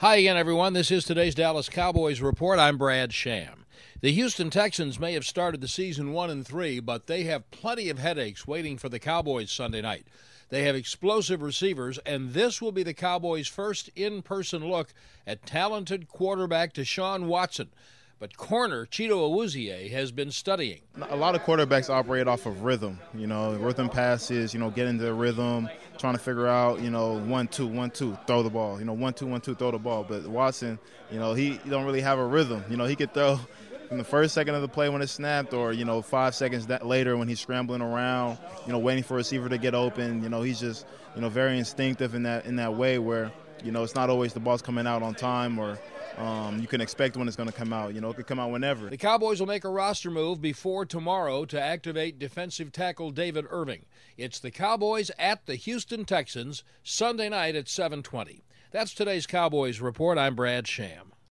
Hi again, everyone. This is today's Dallas Cowboys report. I'm Brad Sham. The Houston Texans may have started the season one and three, but they have plenty of headaches waiting for the Cowboys Sunday night. They have explosive receivers, and this will be the Cowboys' first in-person look at talented quarterback Deshaun Watson. But corner Chido Awuzie has been studying. A lot of quarterbacks operate off of rhythm, you know, rhythm passes, you know, get into the rhythm, trying to figure out, you know, one, two, one, two, throw the ball, you know, one, two, one, two, throw the ball. But Watson, you know, he don't really have a rhythm. You know, he could throw in the first second of the play when it's snapped or, you know, five seconds later when he's scrambling around, you know, waiting for a receiver to get open. You know, he's just, you know, very instinctive in that in that way where, you know, it's not always the ball's coming out on time or – um, you can expect when it's going to come out. You know, it could come out whenever. The Cowboys will make a roster move before tomorrow to activate defensive tackle David Irving. It's the Cowboys at the Houston Texans Sunday night at 7:20. That's today's Cowboys report. I'm Brad Sham.